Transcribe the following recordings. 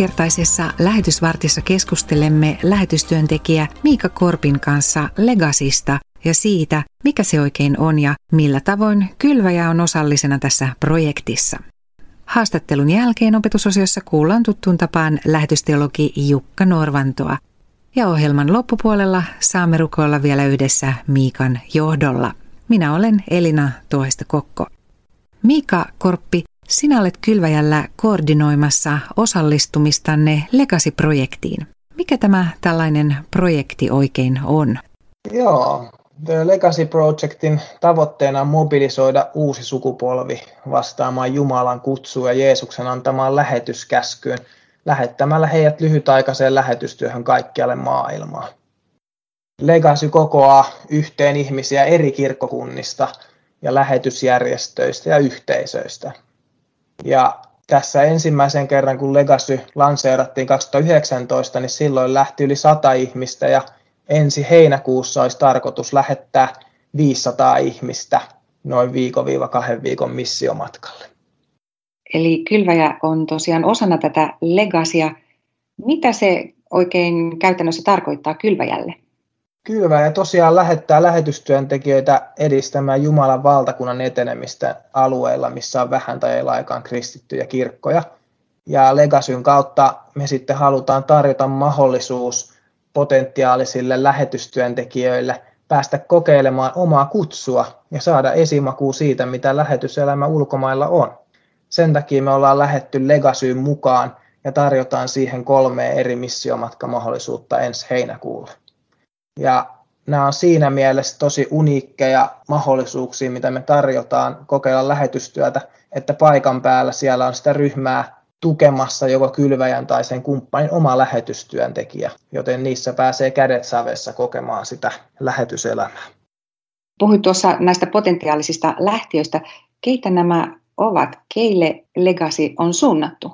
Tämänkertaisessa lähetysvartissa keskustelemme lähetystyöntekijä Miika Korpin kanssa Legasista ja siitä, mikä se oikein on ja millä tavoin kylväjä on osallisena tässä projektissa. Haastattelun jälkeen opetusosiossa kuullaan tuttuun tapaan lähetysteologi Jukka Norvantoa. Ja ohjelman loppupuolella saamme rukoilla vielä yhdessä Miikan johdolla. Minä olen Elina Tuohesta Kokko. Miika Korppi, sinä olet Kylväjällä koordinoimassa osallistumistanne Legacy-projektiin. Mikä tämä tällainen projekti oikein on? Joo, The Legacy Projectin tavoitteena on mobilisoida uusi sukupolvi vastaamaan Jumalan kutsua ja Jeesuksen antamaan lähetyskäskyyn, lähettämällä heidät lyhytaikaiseen lähetystyöhön kaikkialle maailmaan. Legacy kokoaa yhteen ihmisiä eri kirkkokunnista ja lähetysjärjestöistä ja yhteisöistä. Ja tässä ensimmäisen kerran, kun Legacy lanseerattiin 2019, niin silloin lähti yli 100 ihmistä ja ensi heinäkuussa olisi tarkoitus lähettää 500 ihmistä noin viikon-kahden viikon missiomatkalle. Eli kylväjä on tosiaan osana tätä legasia. Mitä se oikein käytännössä tarkoittaa kylväjälle? Kylväjä tosiaan lähettää lähetystyöntekijöitä edistämään Jumalan valtakunnan etenemistä alueilla, missä on vähän tai ei laikaan kristittyjä kirkkoja. Ja Legasyn kautta me sitten halutaan tarjota mahdollisuus potentiaalisille lähetystyöntekijöille päästä kokeilemaan omaa kutsua ja saada esimakuu siitä, mitä lähetyselämä ulkomailla on. Sen takia me ollaan lähetty Legasyyn mukaan ja tarjotaan siihen kolme eri missiomatkamahdollisuutta ensi heinäkuulle. Ja nämä on siinä mielessä tosi uniikkeja mahdollisuuksia, mitä me tarjotaan kokeilla lähetystyötä, että paikan päällä siellä on sitä ryhmää tukemassa joko kylväjän tai sen kumppanin oma lähetystyöntekijä, joten niissä pääsee kädet savessa kokemaan sitä lähetyselämää. Puhuit tuossa näistä potentiaalisista lähtiöistä. Keitä nämä ovat? Keille Legacy on suunnattu?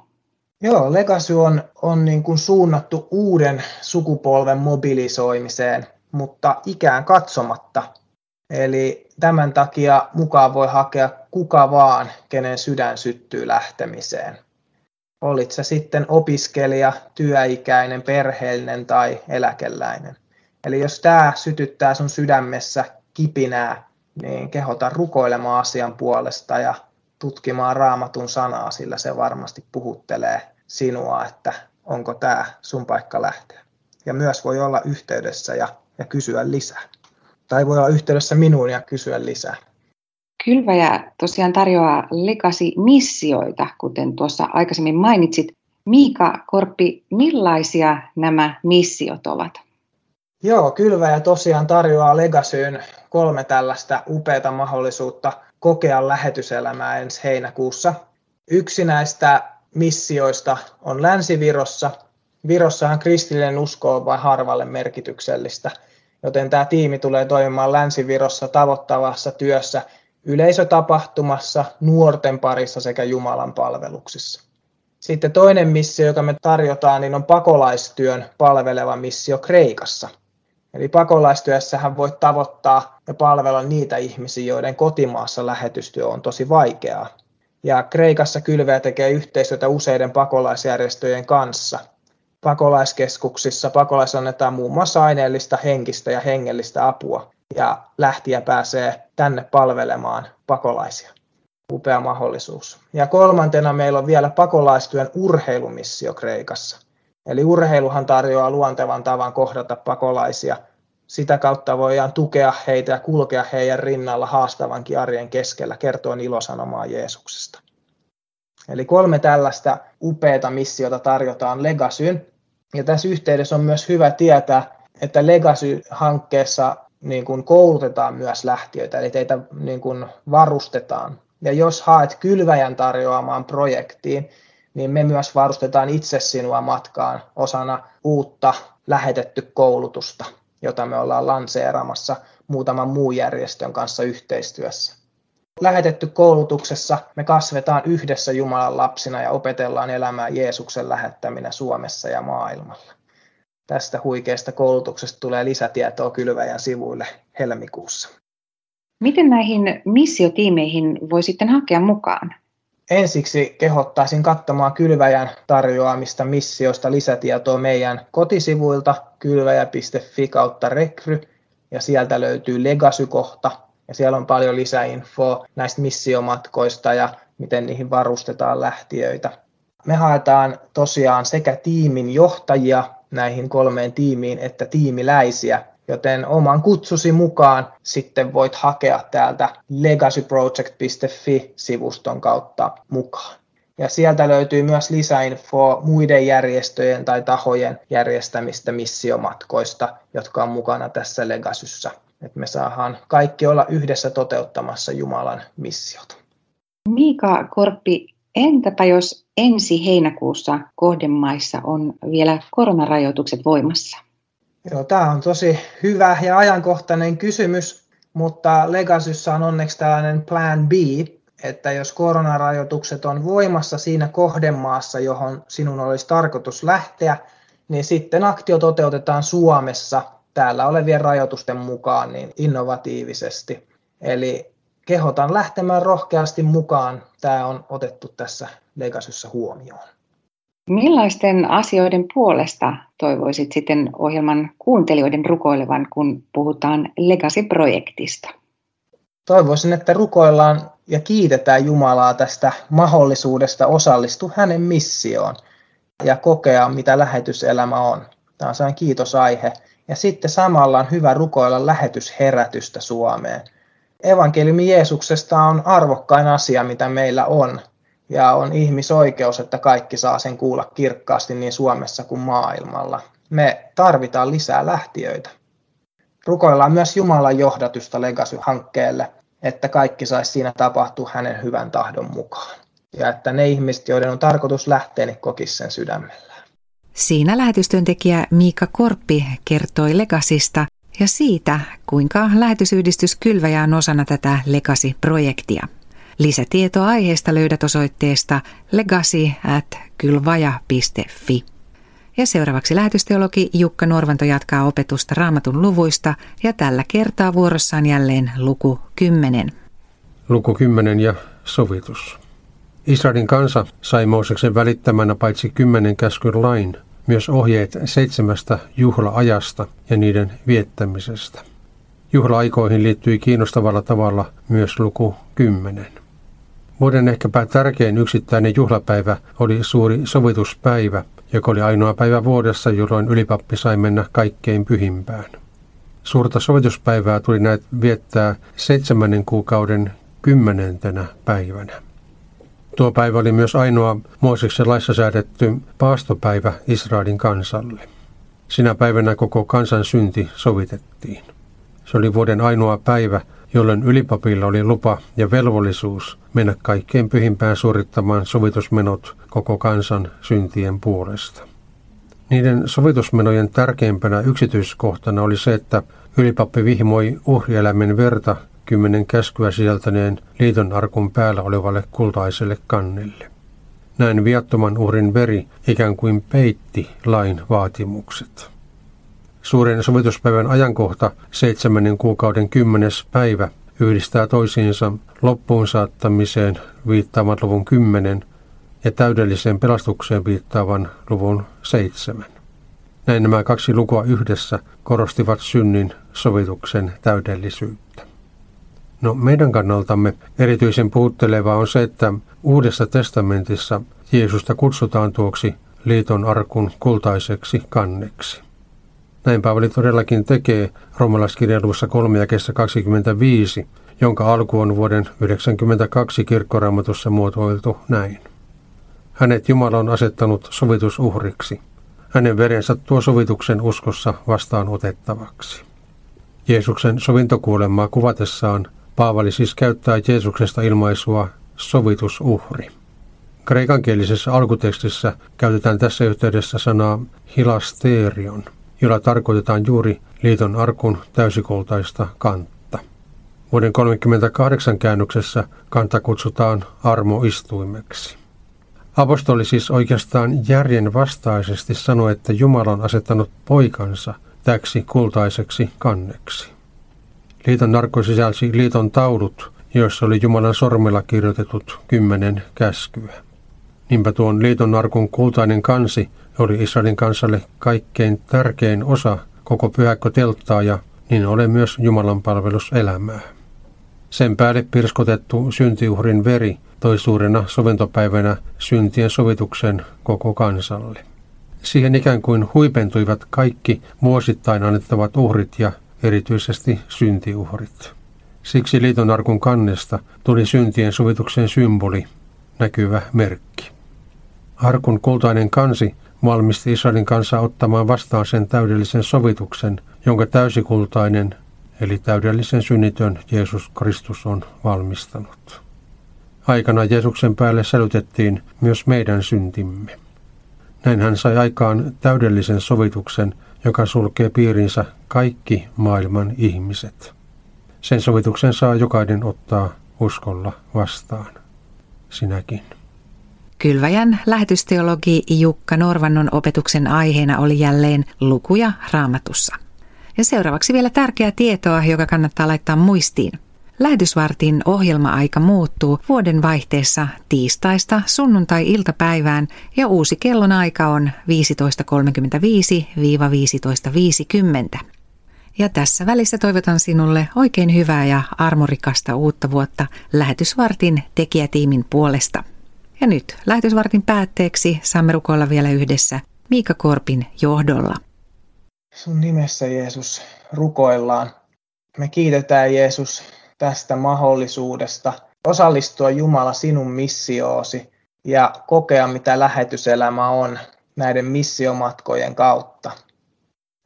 Joo, Legacy on, on niin kuin suunnattu uuden sukupolven mobilisoimiseen, mutta ikään katsomatta. Eli tämän takia mukaan voi hakea kuka vaan, kenen sydän syttyy lähtemiseen olit sä sitten opiskelija, työikäinen, perheellinen tai eläkeläinen. Eli jos tämä sytyttää sun sydämessä kipinää, niin kehota rukoilemaan asian puolesta ja tutkimaan raamatun sanaa, sillä se varmasti puhuttelee sinua, että onko tämä sun paikka lähteä. Ja myös voi olla yhteydessä ja, ja kysyä lisää. Tai voi olla yhteydessä minuun ja kysyä lisää. Kylväjä tosiaan tarjoaa Legacy-missioita, kuten tuossa aikaisemmin mainitsit. Miika Korppi, millaisia nämä missiot ovat? Joo, Kylväjä tosiaan tarjoaa Legacyyn kolme tällaista upeata mahdollisuutta kokea lähetyselämää ensi heinäkuussa. Yksi näistä missioista on Länsi-Virossa. Virossahan kristillinen usko on vain harvalle merkityksellistä, joten tämä tiimi tulee toimimaan Länsi-Virossa tavoittavassa työssä yleisötapahtumassa, nuorten parissa sekä Jumalan palveluksissa. Sitten toinen missio, joka me tarjotaan, niin on pakolaistyön palveleva missio Kreikassa. Eli pakolaistyössähän voi tavoittaa ja palvella niitä ihmisiä, joiden kotimaassa lähetystyö on tosi vaikeaa. Ja Kreikassa kylveä tekee yhteistyötä useiden pakolaisjärjestöjen kanssa. Pakolaiskeskuksissa pakolais annetaan muun muassa aineellista, henkistä ja hengellistä apua ja lähtiä pääsee tänne palvelemaan pakolaisia. Upea mahdollisuus. Ja kolmantena meillä on vielä pakolaistyön urheilumissio Kreikassa. Eli urheiluhan tarjoaa luontevan tavan kohdata pakolaisia. Sitä kautta voidaan tukea heitä ja kulkea heidän rinnalla haastavankin arjen keskellä kertoen ilosanomaa Jeesuksesta. Eli kolme tällaista upeata missiota tarjotaan Legasyn. Ja tässä yhteydessä on myös hyvä tietää, että Legacy-hankkeessa niin kuin koulutetaan myös lähtiöitä, eli teitä niin kuin varustetaan. Ja jos haet kylväjän tarjoamaan projektiin, niin me myös varustetaan itse sinua matkaan osana uutta lähetetty koulutusta, jota me ollaan lanseeramassa muutaman muun järjestön kanssa yhteistyössä. Lähetetty koulutuksessa me kasvetaan yhdessä Jumalan lapsina ja opetellaan elämään Jeesuksen lähettäminä Suomessa ja maailmalla. Tästä huikeasta koulutuksesta tulee lisätietoa Kylväjän sivuille helmikuussa. Miten näihin missiotiimeihin voi sitten hakea mukaan? ensiksi kehottaisin katsomaan kylväjän tarjoamista missioista lisätietoa meidän kotisivuilta kylväjä.fi kautta rekry ja sieltä löytyy Legacy-kohta ja siellä on paljon lisäinfoa näistä missiomatkoista ja miten niihin varustetaan lähtiöitä. Me haetaan tosiaan sekä tiimin johtajia näihin kolmeen tiimiin että tiimiläisiä, joten oman kutsusi mukaan sitten voit hakea täältä legacyproject.fi-sivuston kautta mukaan. Ja sieltä löytyy myös lisäinfoa muiden järjestöjen tai tahojen järjestämistä missiomatkoista, jotka on mukana tässä Legasyssä. Että me saadaan kaikki olla yhdessä toteuttamassa Jumalan missiota. Miika Korppi, entäpä jos ensi heinäkuussa kohdemaissa on vielä koronarajoitukset voimassa? Joo, tämä on tosi hyvä ja ajankohtainen kysymys, mutta Legasyssä on onneksi tällainen plan B, että jos koronarajoitukset on voimassa siinä kohdemaassa, johon sinun olisi tarkoitus lähteä, niin sitten aktio toteutetaan Suomessa täällä olevien rajoitusten mukaan niin innovatiivisesti. Eli kehotan lähtemään rohkeasti mukaan. Tämä on otettu tässä Legasyssä huomioon. Millaisten asioiden puolesta toivoisit sitten ohjelman kuuntelijoiden rukoilevan, kun puhutaan Legacy-projektista? Toivoisin, että rukoillaan ja kiitetään Jumalaa tästä mahdollisuudesta osallistua hänen missioon ja kokea, mitä lähetyselämä on. Tämä on sellainen kiitosaihe. Ja sitten samalla on hyvä rukoilla lähetysherätystä Suomeen. Evankeliumi Jeesuksesta on arvokkain asia, mitä meillä on ja on ihmisoikeus, että kaikki saa sen kuulla kirkkaasti niin Suomessa kuin maailmalla. Me tarvitaan lisää lähtiöitä. Rukoillaan myös Jumalan johdatusta Legacy-hankkeelle, että kaikki saisi siinä tapahtua hänen hyvän tahdon mukaan. Ja että ne ihmiset, joiden on tarkoitus lähteä, niin kokisi sen sydämellään. Siinä lähetystyöntekijä Miika Korppi kertoi Legasista ja siitä, kuinka lähetysyhdistys Kylväjä on osana tätä Legacy-projektia. Lisätietoa aiheesta löydät osoitteesta legacy at kylvaja.fi. Ja seuraavaksi lähetysteologi Jukka Norvanto jatkaa opetusta raamatun luvuista ja tällä kertaa vuorossaan jälleen luku 10. Luku 10 ja sovitus. Israelin kansa sai Mooseksen välittämänä paitsi kymmenen käskyn lain, myös ohjeet seitsemästä juhla-ajasta ja niiden viettämisestä. Juhla-aikoihin liittyi kiinnostavalla tavalla myös luku 10. Vuoden ehkäpä tärkein yksittäinen juhlapäivä oli suuri sovituspäivä, joka oli ainoa päivä vuodessa, jolloin ylipappi sai mennä kaikkein pyhimpään. Suurta sovituspäivää tuli näet viettää seitsemännen kuukauden kymmenentenä päivänä. Tuo päivä oli myös ainoa Mooseksen laissa säädetty paastopäivä Israelin kansalle. Sinä päivänä koko kansan synti sovitettiin. Se oli vuoden ainoa päivä, jolloin ylipapilla oli lupa ja velvollisuus mennä kaikkein pyhimpään suorittamaan sovitusmenot koko kansan syntien puolesta. Niiden sovitusmenojen tärkeimpänä yksityiskohtana oli se, että ylipappi vihmoi uhrieläimen verta kymmenen käskyä sisältäneen liiton arkun päällä olevalle kultaiselle kannelle. Näin viattoman uhrin veri ikään kuin peitti lain vaatimukset. Suuren sovituspäivän ajankohta, seitsemännen kuukauden kymmenes päivä, yhdistää toisiinsa loppuun saattamiseen viittaavan luvun 10 ja täydelliseen pelastukseen viittaavan luvun 7. Näin nämä kaksi lukua yhdessä korostivat synnin sovituksen täydellisyyttä. No meidän kannaltamme erityisen puhuttelevaa on se, että Uudessa testamentissa Jeesusta kutsutaan tuoksi liiton arkun kultaiseksi kanneksi. Näin Paavali todellakin tekee romalaiskirjan luvussa 3 ja 25, jonka alku on vuoden 1992 kirkkoraamatussa muotoiltu näin. Hänet Jumala on asettanut sovitusuhriksi. Hänen verensä tuo sovituksen uskossa vastaan otettavaksi. Jeesuksen sovintokuolemaa kuvatessaan Paavali siis käyttää Jeesuksesta ilmaisua sovitusuhri. Kreikankielisessä alkutekstissä käytetään tässä yhteydessä sanaa hilasterion – jolla tarkoitetaan juuri liiton arkun täysikoltaista kantta. Vuoden 1938 käännöksessä kanta kutsutaan armoistuimeksi. Apostoli siis oikeastaan järjen vastaisesti sanoi, että Jumala on asettanut poikansa täksi kultaiseksi kanneksi. Liiton narkko sisälsi liiton taudut joissa oli Jumalan sormella kirjoitetut kymmenen käskyä. Niinpä tuon liiton arkun kultainen kansi oli Israelin kansalle kaikkein tärkein osa koko telttaa ja niin ole myös Jumalan palveluselämää. Sen päälle pirskotettu syntiuhrin veri toi suurena soventopäivänä syntien sovituksen koko kansalle. Siihen ikään kuin huipentuivat kaikki vuosittain annettavat uhrit ja erityisesti syntiuhrit. Siksi liitonarkun kannesta tuli syntien sovituksen symboli, näkyvä merkki. Arkun kultainen kansi valmisti Israelin kanssa ottamaan vastaan sen täydellisen sovituksen, jonka täysikultainen eli täydellisen synnitön Jeesus Kristus on valmistanut. Aikana Jeesuksen päälle sälytettiin myös meidän syntimme. Näin hän sai aikaan täydellisen sovituksen, joka sulkee piirinsä kaikki maailman ihmiset. Sen sovituksen saa jokainen ottaa uskolla vastaan. Sinäkin. Kylväjän lähetysteologi Jukka Norvannon opetuksen aiheena oli jälleen lukuja raamatussa. Ja seuraavaksi vielä tärkeää tietoa, joka kannattaa laittaa muistiin. Lähetysvartin ohjelma-aika muuttuu vuoden vaihteessa tiistaista sunnuntai-iltapäivään ja uusi kellonaika on 15.35-15.50. Ja tässä välissä toivotan sinulle oikein hyvää ja armorikasta uutta vuotta lähetysvartin tekijätiimin puolesta. Ja nyt lähetysvartin päätteeksi saamme rukoilla vielä yhdessä Miika Korpin johdolla. Sun nimessä Jeesus rukoillaan. Me kiitetään Jeesus tästä mahdollisuudesta osallistua Jumala sinun missioosi ja kokea mitä lähetyselämä on näiden missiomatkojen kautta.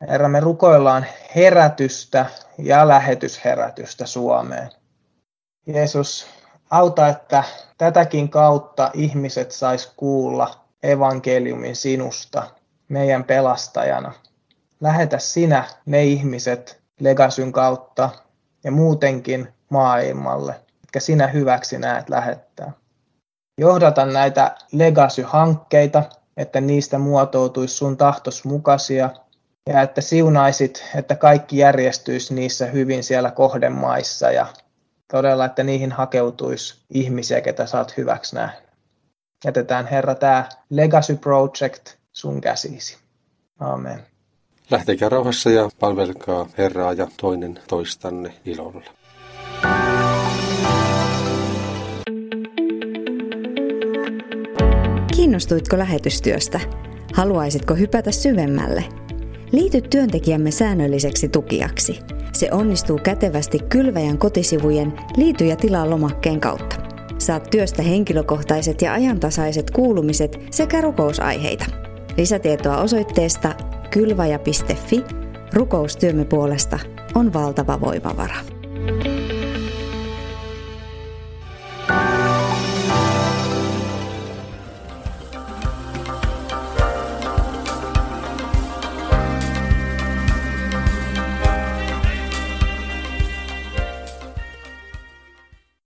Herra, me rukoillaan herätystä ja lähetysherätystä Suomeen. Jeesus, auta, että tätäkin kautta ihmiset sais kuulla evankeliumin sinusta, meidän pelastajana. Lähetä sinä ne ihmiset Legasyn kautta ja muutenkin maailmalle, jotka sinä hyväksi näet lähettää. Johdata näitä Legacy-hankkeita, että niistä muotoutuisi sun tahtos mukaisia ja että siunaisit, että kaikki järjestyisi niissä hyvin siellä kohdemaissa ja todella, että niihin hakeutuisi ihmisiä, ketä saat hyväksi nähdä. Jätetään Herra tämä Legacy Project sun käsisi. Amen. Lähtekää rauhassa ja palvelkaa Herraa ja toinen toistanne ilolla. Kiinnostuitko lähetystyöstä? Haluaisitko hypätä syvemmälle? Liity työntekijämme säännölliseksi tukijaksi. Se onnistuu kätevästi kylväjän kotisivujen Liity ja tilaa lomakkeen kautta. Saat työstä henkilökohtaiset ja ajantasaiset kuulumiset sekä rukousaiheita. Lisätietoa osoitteesta kylvaja.fi. Rukoustyömme puolesta on valtava voimavara.